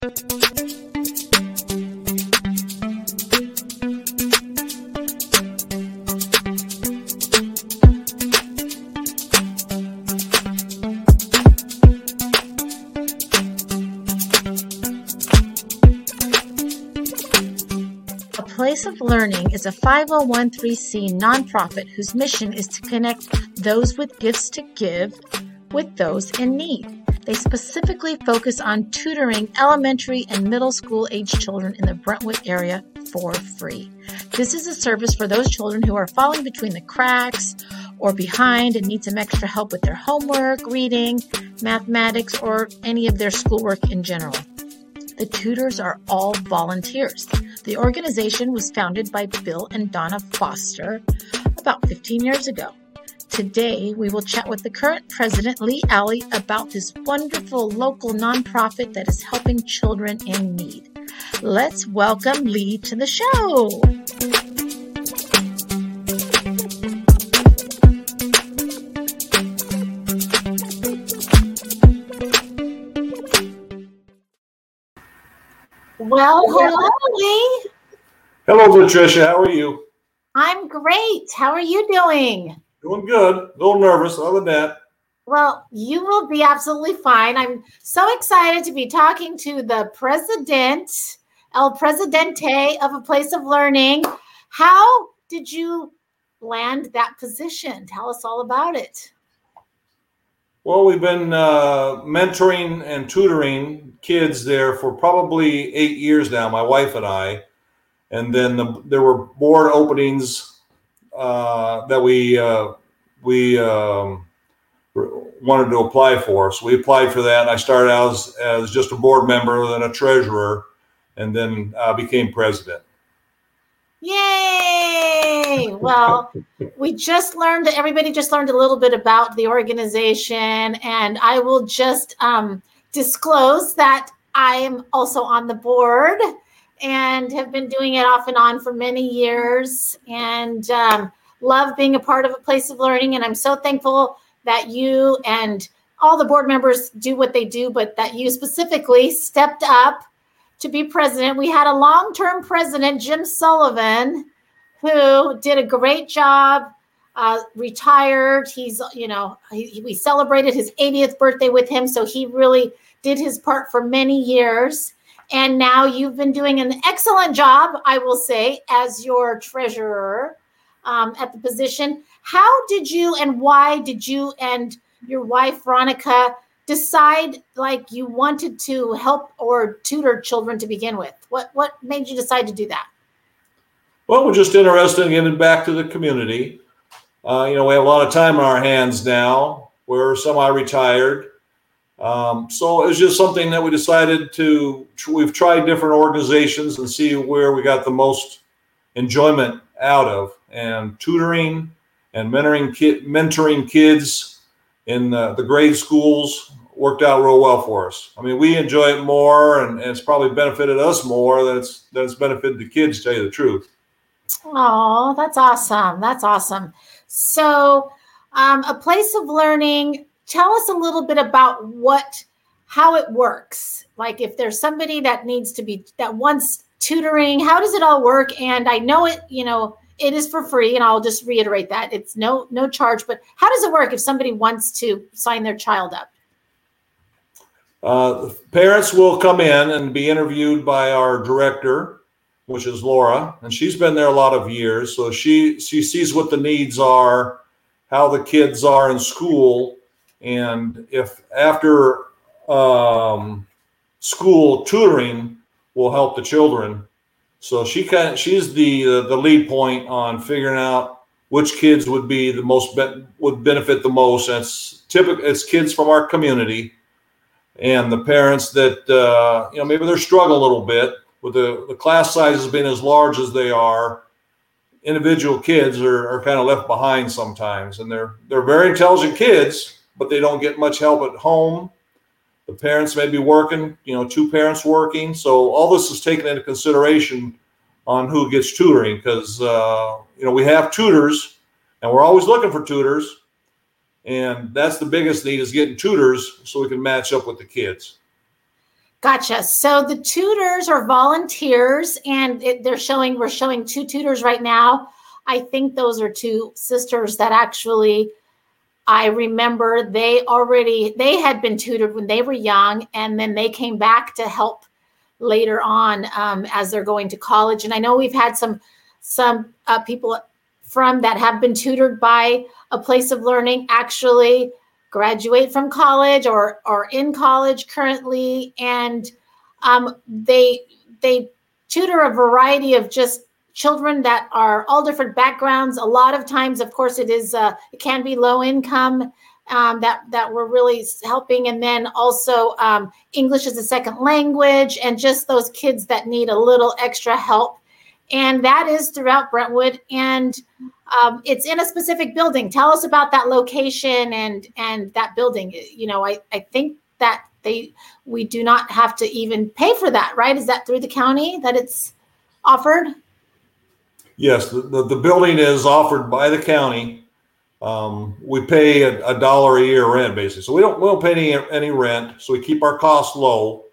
A Place of Learning is a 501c nonprofit whose mission is to connect those with gifts to give with those in need. They specifically focus on tutoring elementary and middle school age children in the Brentwood area for free. This is a service for those children who are falling between the cracks or behind and need some extra help with their homework, reading, mathematics, or any of their schoolwork in general. The tutors are all volunteers. The organization was founded by Bill and Donna Foster about 15 years ago. Today, we will chat with the current president, Lee Alley, about this wonderful local nonprofit that is helping children in need. Let's welcome Lee to the show. Well, hello, Lee. Hello, Patricia. How are you? I'm great. How are you doing? Doing good. A little nervous. Other than that, Well, you will be absolutely fine. I'm so excited to be talking to the president, El Presidente of a Place of Learning. How did you land that position? Tell us all about it. well, we've been uh, mentoring and tutoring kids there for probably eight years now. My wife and I, and then the, there were board openings uh, that we uh, we um, wanted to apply for. So we applied for that. And I started out as, as just a board member, then a treasurer, and then uh, became president. Yay! Well, we just learned, that everybody just learned a little bit about the organization, and I will just um, disclose that I am also on the board and have been doing it off and on for many years and um, love being a part of a place of learning. And I'm so thankful that you and all the board members do what they do, but that you specifically stepped up to be president. We had a long term president, Jim Sullivan, who did a great job. Uh, retired. He's, you know, he, we celebrated his 80th birthday with him. So he really did his part for many years. And now you've been doing an excellent job, I will say, as your treasurer um, at the position. How did you and why did you and your wife, Veronica, decide like you wanted to help or tutor children to begin with? What what made you decide to do that? Well, we're just interested in giving back to the community. Uh, you know, we have a lot of time on our hands now. We're semi-retired, um, so it's just something that we decided to. We've tried different organizations and see where we got the most enjoyment out of, and tutoring and mentoring kid, mentoring kids in the, the grade schools worked out real well for us. I mean, we enjoy it more, and, and it's probably benefited us more than it's than it's benefited the kids. To tell you the truth. Oh, that's awesome. That's awesome. So, um, a place of learning, tell us a little bit about what, how it works. Like if there's somebody that needs to be, that wants tutoring, how does it all work? And I know it, you know, it is for free and I'll just reiterate that it's no, no charge, but how does it work if somebody wants to sign their child up? Uh, parents will come in and be interviewed by our director, which is Laura, and she's been there a lot of years. So she she sees what the needs are, how the kids are in school, and if after um, school tutoring will help the children. So she kind of, she's the uh, the lead point on figuring out which kids would be the most be- would benefit the most. It's typical. It's kids from our community and the parents that uh, you know maybe they're struggling a little bit with the, the class sizes being as large as they are individual kids are, are kind of left behind sometimes and they're they're very intelligent kids but they don't get much help at home the parents may be working you know two parents working so all this is taken into consideration on who gets tutoring because uh, you know we have tutors and we're always looking for tutors and that's the biggest need is getting tutors so we can match up with the kids Gotcha. So the tutors are volunteers, and it, they're showing we're showing two tutors right now. I think those are two sisters that actually I remember they already they had been tutored when they were young, and then they came back to help later on um, as they're going to college. And I know we've had some some uh, people from that have been tutored by a place of learning actually graduate from college or are in college currently, and um, they they tutor a variety of just children that are all different backgrounds. A lot of times, of course, it is uh, it can be low income um, that that we're really helping, and then also um, English as a second language, and just those kids that need a little extra help. And that is throughout Brentwood, and um, it's in a specific building. Tell us about that location and and that building. You know, I I think that they we do not have to even pay for that, right? Is that through the county that it's offered? Yes, the, the, the building is offered by the county. Um, we pay a, a, dollar a year rent basically, so we don't we don't pay any any rent, so we keep our costs low.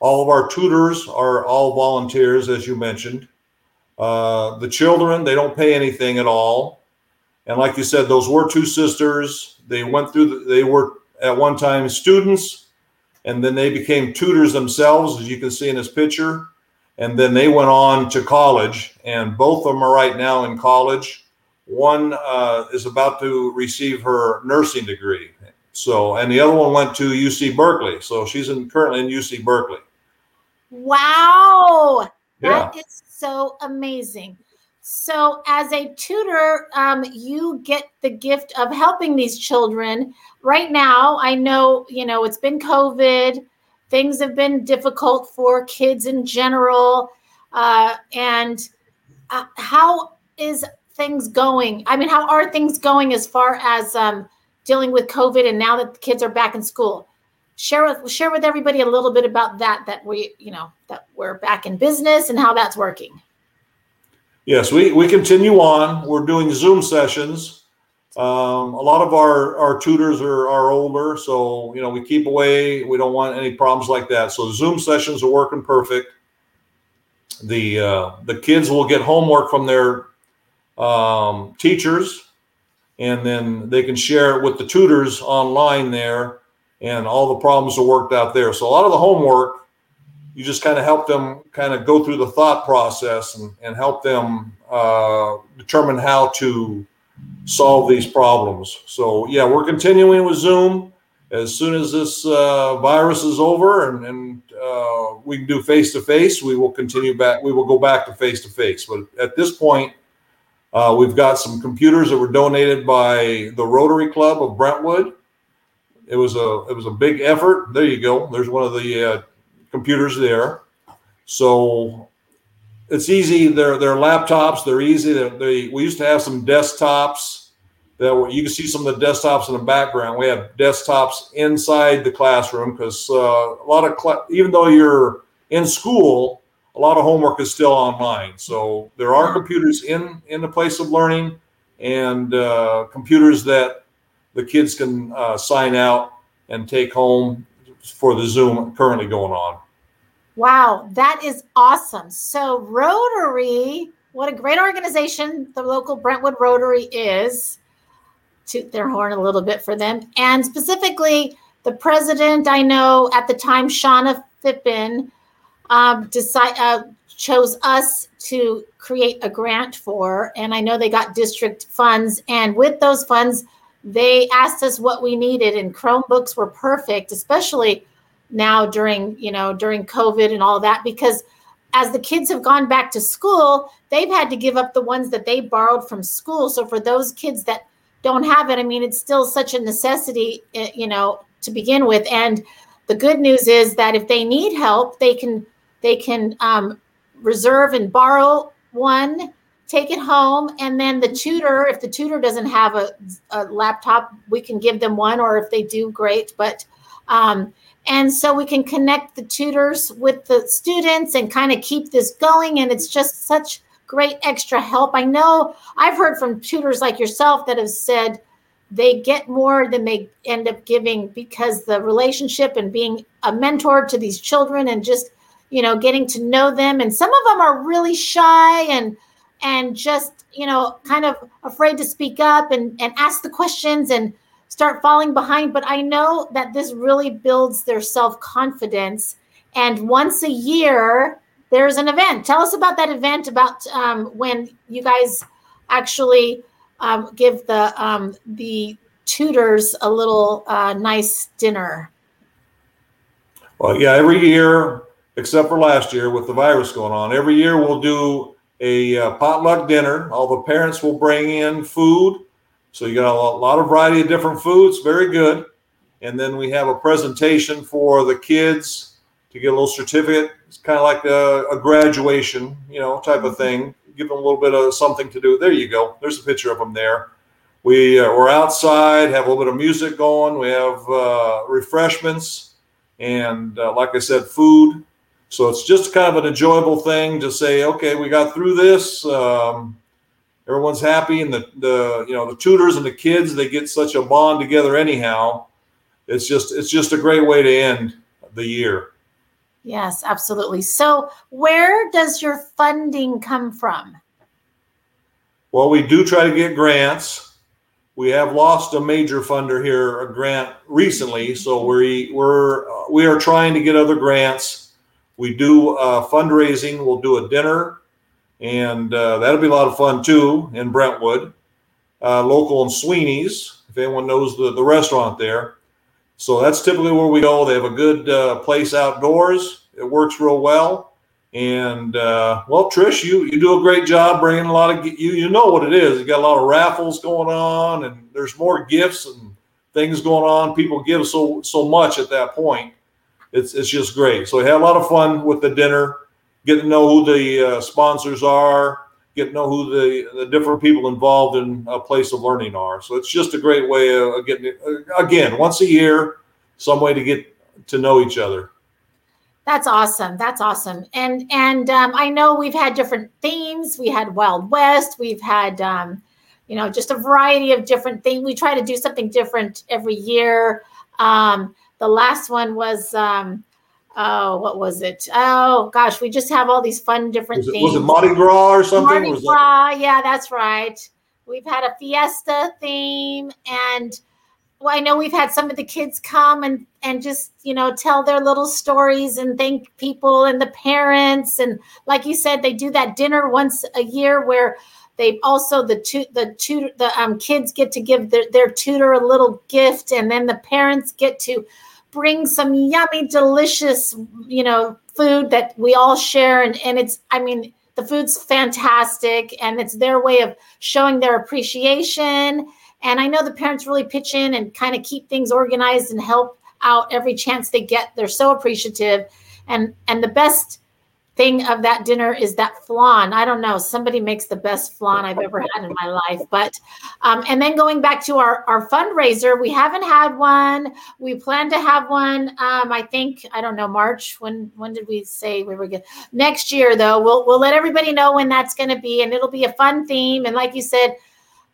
All of our tutors are all volunteers, as you mentioned. Uh, the children, they don't pay anything at all. And like you said, those were two sisters. They went through, the, they were at one time students, and then they became tutors themselves, as you can see in this picture. And then they went on to college, and both of them are right now in college. One uh, is about to receive her nursing degree. So, and the other one went to UC Berkeley. So she's in, currently in UC Berkeley. Wow. Yeah. That is so amazing. So, as a tutor, um, you get the gift of helping these children. Right now, I know, you know, it's been COVID, things have been difficult for kids in general. Uh, and uh, how is things going? I mean, how are things going as far as um, dealing with COVID and now that the kids are back in school? share with share with everybody a little bit about that that we you know that we're back in business and how that's working yes we we continue on we're doing zoom sessions um, a lot of our our tutors are are older so you know we keep away. We don't want any problems like that. So zoom sessions are working perfect. The uh, the kids will get homework from their um, teachers and then they can share it with the tutors online there and all the problems are worked out there. So a lot of the homework, you just kind of help them kind of go through the thought process and, and help them uh, determine how to solve these problems. So yeah, we're continuing with Zoom. As soon as this uh, virus is over and, and uh, we can do face to face, we will continue back. We will go back to face to face. But at this point, uh, we've got some computers that were donated by the Rotary Club of Brentwood it was a it was a big effort. There you go. There's one of the uh, computers there. So it's easy. They're they're laptops. They're easy. They're, they we used to have some desktops that were, you can see some of the desktops in the background. We have desktops inside the classroom because uh, a lot of cl- even though you're in school, a lot of homework is still online. So there are computers in in the place of learning and uh, computers that the kids can uh, sign out and take home for the Zoom currently going on. Wow, that is awesome. So, Rotary, what a great organization the local Brentwood Rotary is. Toot their horn a little bit for them. And specifically, the president, I know at the time, Shauna Phippen, um, decide, uh, chose us to create a grant for. And I know they got district funds. And with those funds, they asked us what we needed and chromebooks were perfect especially now during you know during covid and all that because as the kids have gone back to school they've had to give up the ones that they borrowed from school. So for those kids that don't have it i mean it's still such a necessity eh, you know to begin with. And the good news is that if they need help they can they can um, reserve and borrow one take it home and then the tutor if the tutor doesn't have a, a laptop we can give them one or if they do great. But um, and so we can connect the tutors with the students and kind of keep this going. And it's just such great extra help. I know i've heard from tutors like yourself that have said they get more than they end up giving because the relationship and being a mentor to these children and just you know getting to know them. And some of them are really shy and and just you know kind of afraid to speak up and and ask the questions. And start falling behind but i know that this really builds their self-confidence. And once a year there's an event. Tell us about that event about um, when you guys actually um, give the um, the tutors a little uh, nice dinner. Well yeah every year except for last year with the virus going on every year we'll do a uh, potluck dinner. All the parents will bring in food so you got a lot of variety of different foods very good and then we have a presentation for the kids to get a little certificate it's kind of like a, a graduation you know type of thing give them a little bit of something to do. There you go. There's a picture of them there. We uh, we're outside, have a little bit of music going. We have uh, refreshments and, uh, like I said, food. So it's just kind of an enjoyable thing to say, okay, we got through this. Um, everyone's happy, and the the you know the tutors and the kids they get such a bond together anyhow. It's just it's just a great way to end the year. Yes, absolutely. So, where does your funding come from? Well, we do try to get grants. We have lost a major funder here, a grant recently, so we we're we are trying to get other grants. We do uh, fundraising. We'll do a dinner, and uh, that'll be a lot of fun too in Brentwood, uh, local in Sweeney's. If anyone knows the the restaurant there, so that's typically where we go. They have a good uh, place outdoors. It works real well. And uh, well, Trish, you you do a great job bringing a lot of you. You know what it is. You got a lot of raffles going on, and there's more gifts and things going on. People give so so much at that point. It's it's just great. So we had a lot of fun with the dinner, getting to know who the uh, sponsors are, get to know who the, the different people involved in a place of learning are. So it's just a great way of getting it, again, once a year, some way to get to know each other. That's awesome. That's awesome. And and um, I know we've had different themes. We had Wild West. We've had um, you know just a variety of different things. We try to do something different every year. Um, the last one was um, oh, what was it? Oh gosh, we just have all these fun different was it, things. Was it Mardi Gras or something? Mardi Gras, that- yeah, that's right. We've had a fiesta theme, and well, I know we've had some of the kids come and and just you know tell their little stories and thank people and the parents, and like you said, they do that dinner once a year where they also the tu- the tutor the um, kids get to give their, their tutor a little gift and then the parents get to bring some yummy, delicious, you know, food that we all share. And, and it's, I mean, the food's fantastic and it's their way of showing their appreciation. And I know the parents really pitch in and kind of keep things organized and help out every chance they get. They're so appreciative. And and the best thing of that dinner is that flan. I don't know. Somebody makes the best flan I've ever had in my life. But, um, and then going back to our, our fundraiser, we haven't had one. We plan to have one. Um, I think, I don't know, March. When, when did we say we were good? Next year, though, we'll, we'll let everybody know when that's going to be. And it'll be a fun theme. And like you said,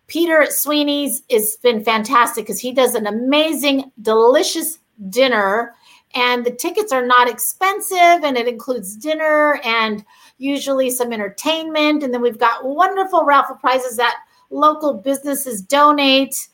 Peter Sweeney's has been fantastic because he does an amazing, delicious dinner and the tickets are not expensive and it includes dinner and usually some entertainment. And then we've got wonderful raffle prizes that local businesses donate.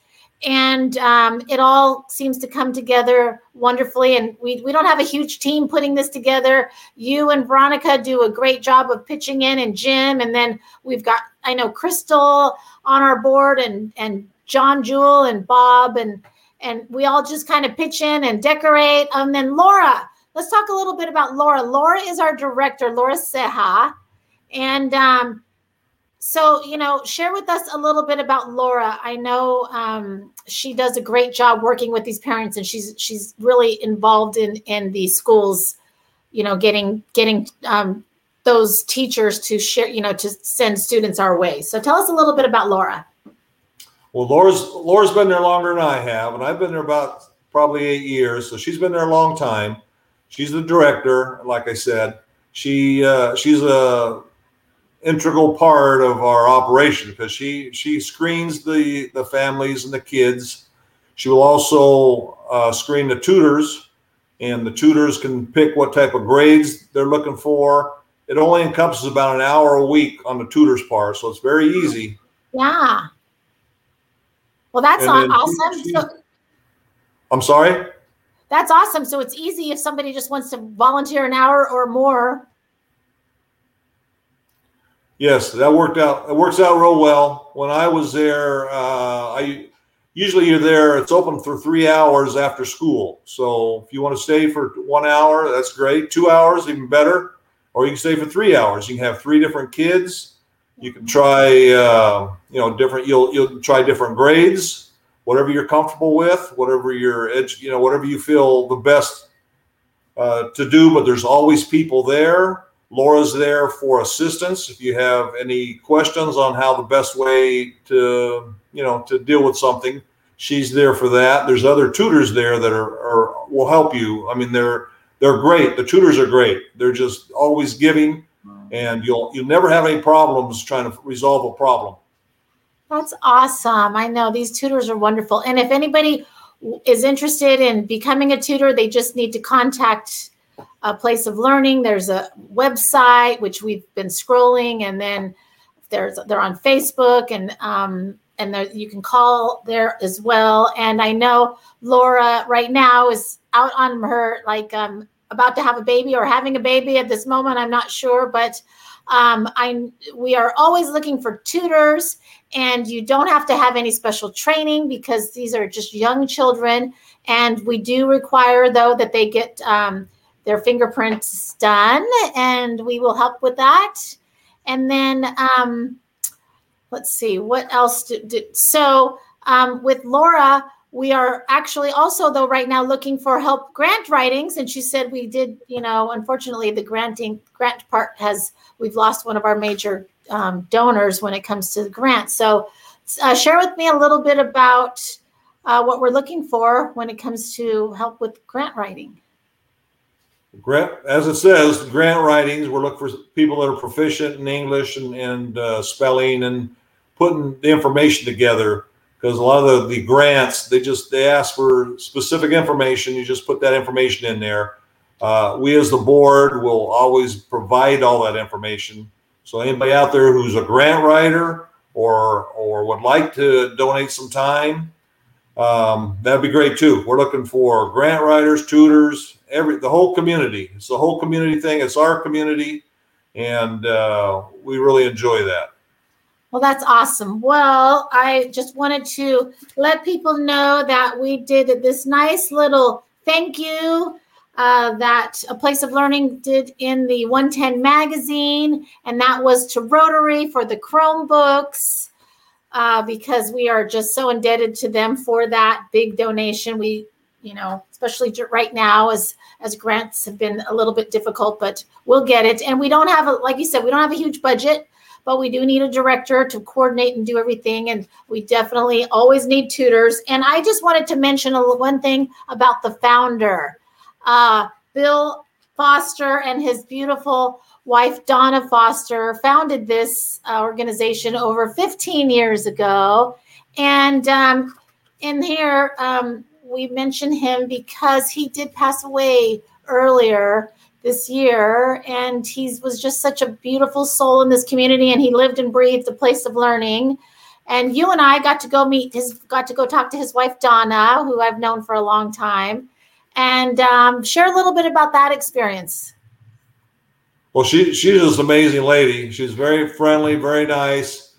And um, it all seems to come together wonderfully. And we, we don't have a huge team putting this together. You and veronica do a great job of pitching in and jim. And then we've got i know crystal on our board and and john jewel and bob and and we all just kind of pitch in and decorate. And then Laura, let's talk a little bit about Laura. Laura is our director, Laura Seha. And um, so, you know, share with us a little bit about Laura. I know um, she does a great job working with these parents, and she's she's really involved in in the schools. You know, getting getting um, those teachers to share, you know, to send students our way. So, tell us a little bit about Laura. Well, Laura's Laura's been there longer than I have, and I've been there about probably eight years. So she's been there a long time. She's the director, like I said. She uh, she's a integral part of our operation because she she screens the the families and the kids. She will also uh, screen the tutors, and the tutors can pick what type of grades they're looking for. It only encompasses about an hour a week on the tutors part, so it's very easy. Yeah. Well, that's awesome. She, so, I'm sorry. That's awesome. So it's easy if somebody just wants to volunteer an hour or more Yes, that worked out. It works out real well. When I was there, uh, I usually you're there. It's open for three hours after school. So if you want to stay for one hour, that's great. Two hours, even better. Or you can stay for three hours. You can have three different kids. You can try, uh, you know, different. You'll you'll try different grades, whatever you're comfortable with, whatever your edge, you know, whatever you feel the best uh, to do. But there's always people there Laura's there for assistance. If you have any questions on how the best way to, you know, to deal with something, she's there for that. There's other tutors there that are, are will help you. I mean, they're they're great. The tutors are great. They're just always giving, and you'll you'll never have any problems trying to resolve a problem. That's awesome. I know these tutors are wonderful. And if anybody is interested in becoming a tutor, they just need to contact a place of learning. There's a website which we've been scrolling, and then there's they're on Facebook and um, and there, you can call there as well. And I know Laura right now is out on her like um, about to have a baby or having a baby at this moment. I'm not sure, but um, I we are always looking for tutors, and you don't have to have any special training because these are just young children. And we do require though that they get um, their fingerprints done, and we will help with that. And then um, let's see what else did, did so um, with Laura. We are actually also though right now looking for help grant writings, and she said we did. You know, unfortunately, the granting grant part has we've lost one of our major um, donors when it comes to the grant. So, uh, share with me a little bit about uh, what we're looking for when it comes to help with grant writing. Grant, as it says, grant writings. We're looking for people that are proficient in English and, and uh, spelling and putting the information together. Because a lot of the, the grants, they just they ask for specific information. You just put that information in there. Uh, we as the board will always provide all that information. So anybody out there who's a grant writer or or would like to donate some time, um, that'd be great too. We're looking for grant writers, tutors, every the whole community. It's the whole community thing. It's our community, and uh, we really enjoy that. Well, that's awesome. Well, I just wanted to let people know that we did this nice little thank you uh, that A Place of Learning did in the 110 magazine, and that was to Rotary for the Chromebooks. Uh, because we are just so indebted to them for that big donation. We you know, especially right now as as grants have been a little bit difficult, but we'll get it. And we don't have a like you said, we don't have a huge budget, but we do need a director to coordinate and do everything. And we definitely always need tutors. And I just wanted to mention a, one thing about the founder, uh, Bill Foster, and his beautiful wife Donna Foster founded this uh, organization over 15 years ago. And um, in here, um, we mention him because he did pass away earlier this year and he was just such a beautiful soul in this community and he lived and breathed the place of learning. And you and i got to go meet his got to go talk to his wife donna who i've known for a long time. And um, share a little bit about that experience. Well she she's this amazing lady. She's very friendly very nice.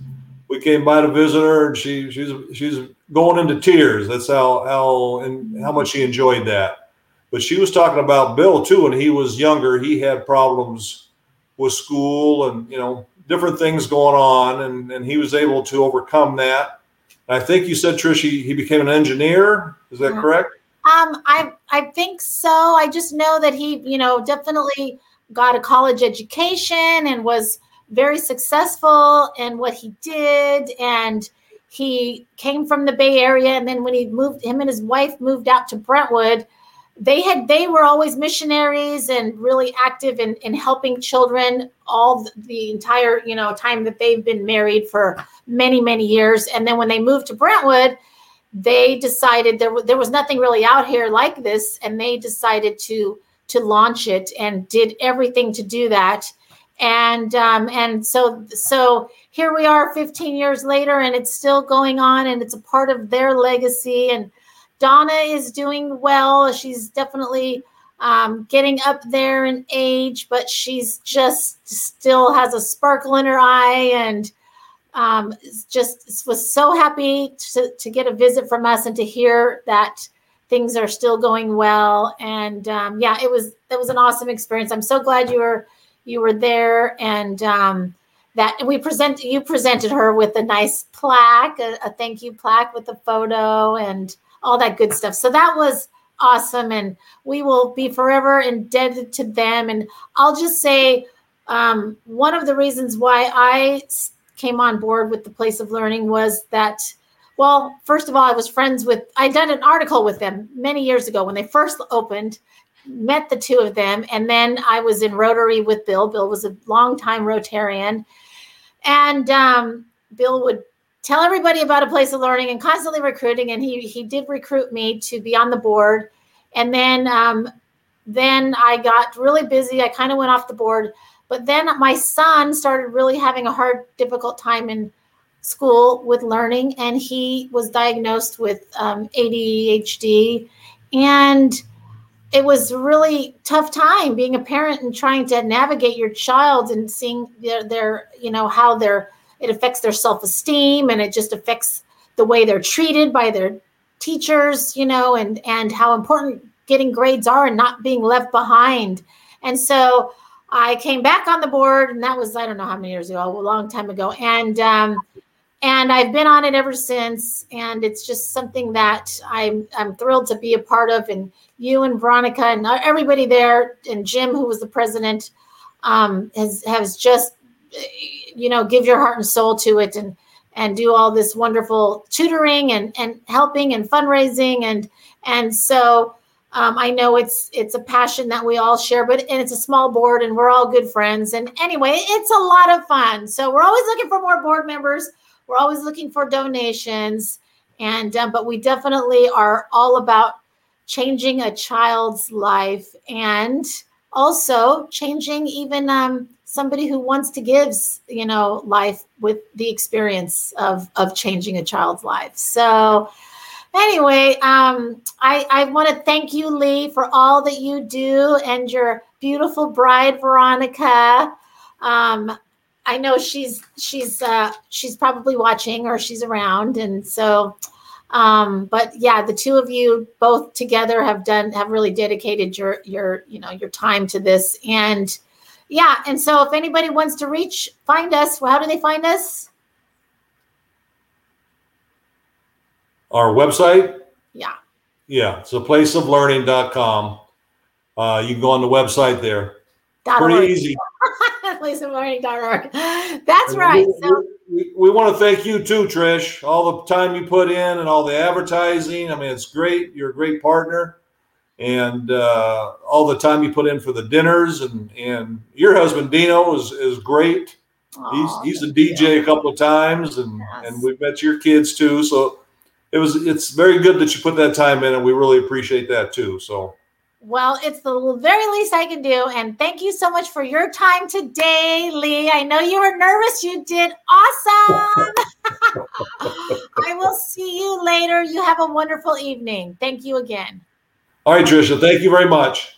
We came by to visit her and she she's she's going into tears. That's how how and how much she enjoyed that. But she was talking about Bill too. When he was younger, he had problems with school and you know different things going on, and and he was able to overcome that. I think you said Trish he, he became an engineer. Is that correct? Um, I I think so. I just know that he you know definitely got a college education and was very successful in what he did and he came from the Bay Area, and then when he moved, him and his wife moved out to Brentwood. They had they were always missionaries and really active in, in helping children all the, entire you know time that they've been married for many many years. And then when they moved to brentwood they decided there, there was nothing really out here like this and they decided to to launch it and did everything to do that. And um, and so so here we are 15 years later and it's still going on and it's a part of their legacy and Donna is doing well. She's definitely um, getting up there in age, but she's just still has a sparkle in her eye and um, just was so happy to, to get a visit from us and to hear that things are still going well. And um, yeah, it was it was an awesome experience. I'm so glad you were you were there and um, that we present you presented her with a nice plaque, a, a thank you plaque with a photo and all that good stuff. So that was awesome. And we will be forever indebted to them. And I'll just say um, one of the reasons why I came on board with the place of learning was that, well, first of all, I was friends with, I'd done an article with them many years ago when they first opened, met the two of them. And then I was in Rotary with Bill. Bill was a longtime Rotarian. And um, Bill would tell everybody about a place of learning and constantly recruiting. And he he did recruit me to be on the board. And then um, then I got really busy. I kind of went off the board. But then my son started really having a hard, difficult time in school with learning, and he was diagnosed with um, ADHD. And it was really tough time being a parent and trying to navigate your child and seeing their, their you know how they're it affects their self-esteem and it just affects the way they're treated by their teachers you know and and how important getting grades are and not being left behind. And so i came back on the board and that was i don't know how many years ago a long time ago. And um and i've been on it ever since. And it's just something that i'm i'm thrilled to be a part of. And you and veronica and everybody there and jim who was the president um has has just you know give your heart and soul to it and and do all this wonderful tutoring and and helping and fundraising and and so um, I know it's it's a passion that we all share, but and it's a small board and we're all good friends. And anyway, it's a lot of fun. So we're always looking for more board members. We're always looking for donations, and um, but we definitely are all about changing a child's life and also changing even um, somebody who wants to give you know life with the experience of of changing a child's life. So anyway um, i i want to thank you lee for all that you do and your beautiful bride veronica. Um, i know she's she's uh, she's probably watching or she's around and so um, but yeah the two of you both together have done have really dedicated your your you know your time to this and yeah. And so if anybody wants to reach, find us, how do they find us? Our website? Yeah. Yeah. So placeoflearning.com. Uh, you can go on the website there. Dot Pretty org. easy. placeoflearning.org. That's right. So we, we want to thank you too, Trish. All the time you put in and all the advertising. I mean, it's great. You're a great partner and uh, all the time you put in for the dinners and and your husband Dino is is great. Aww, he's he's a DJ yeah. a couple of times and yes. and we've met your kids too. So it was it's very good that you put that time in and we really appreciate that too. So well, it's the very least I can do. And thank you so much for your time today, Lee. I know you were nervous. You did awesome. I will see you later. You have a wonderful evening. Thank you again. All right, Trisha, thank you very much.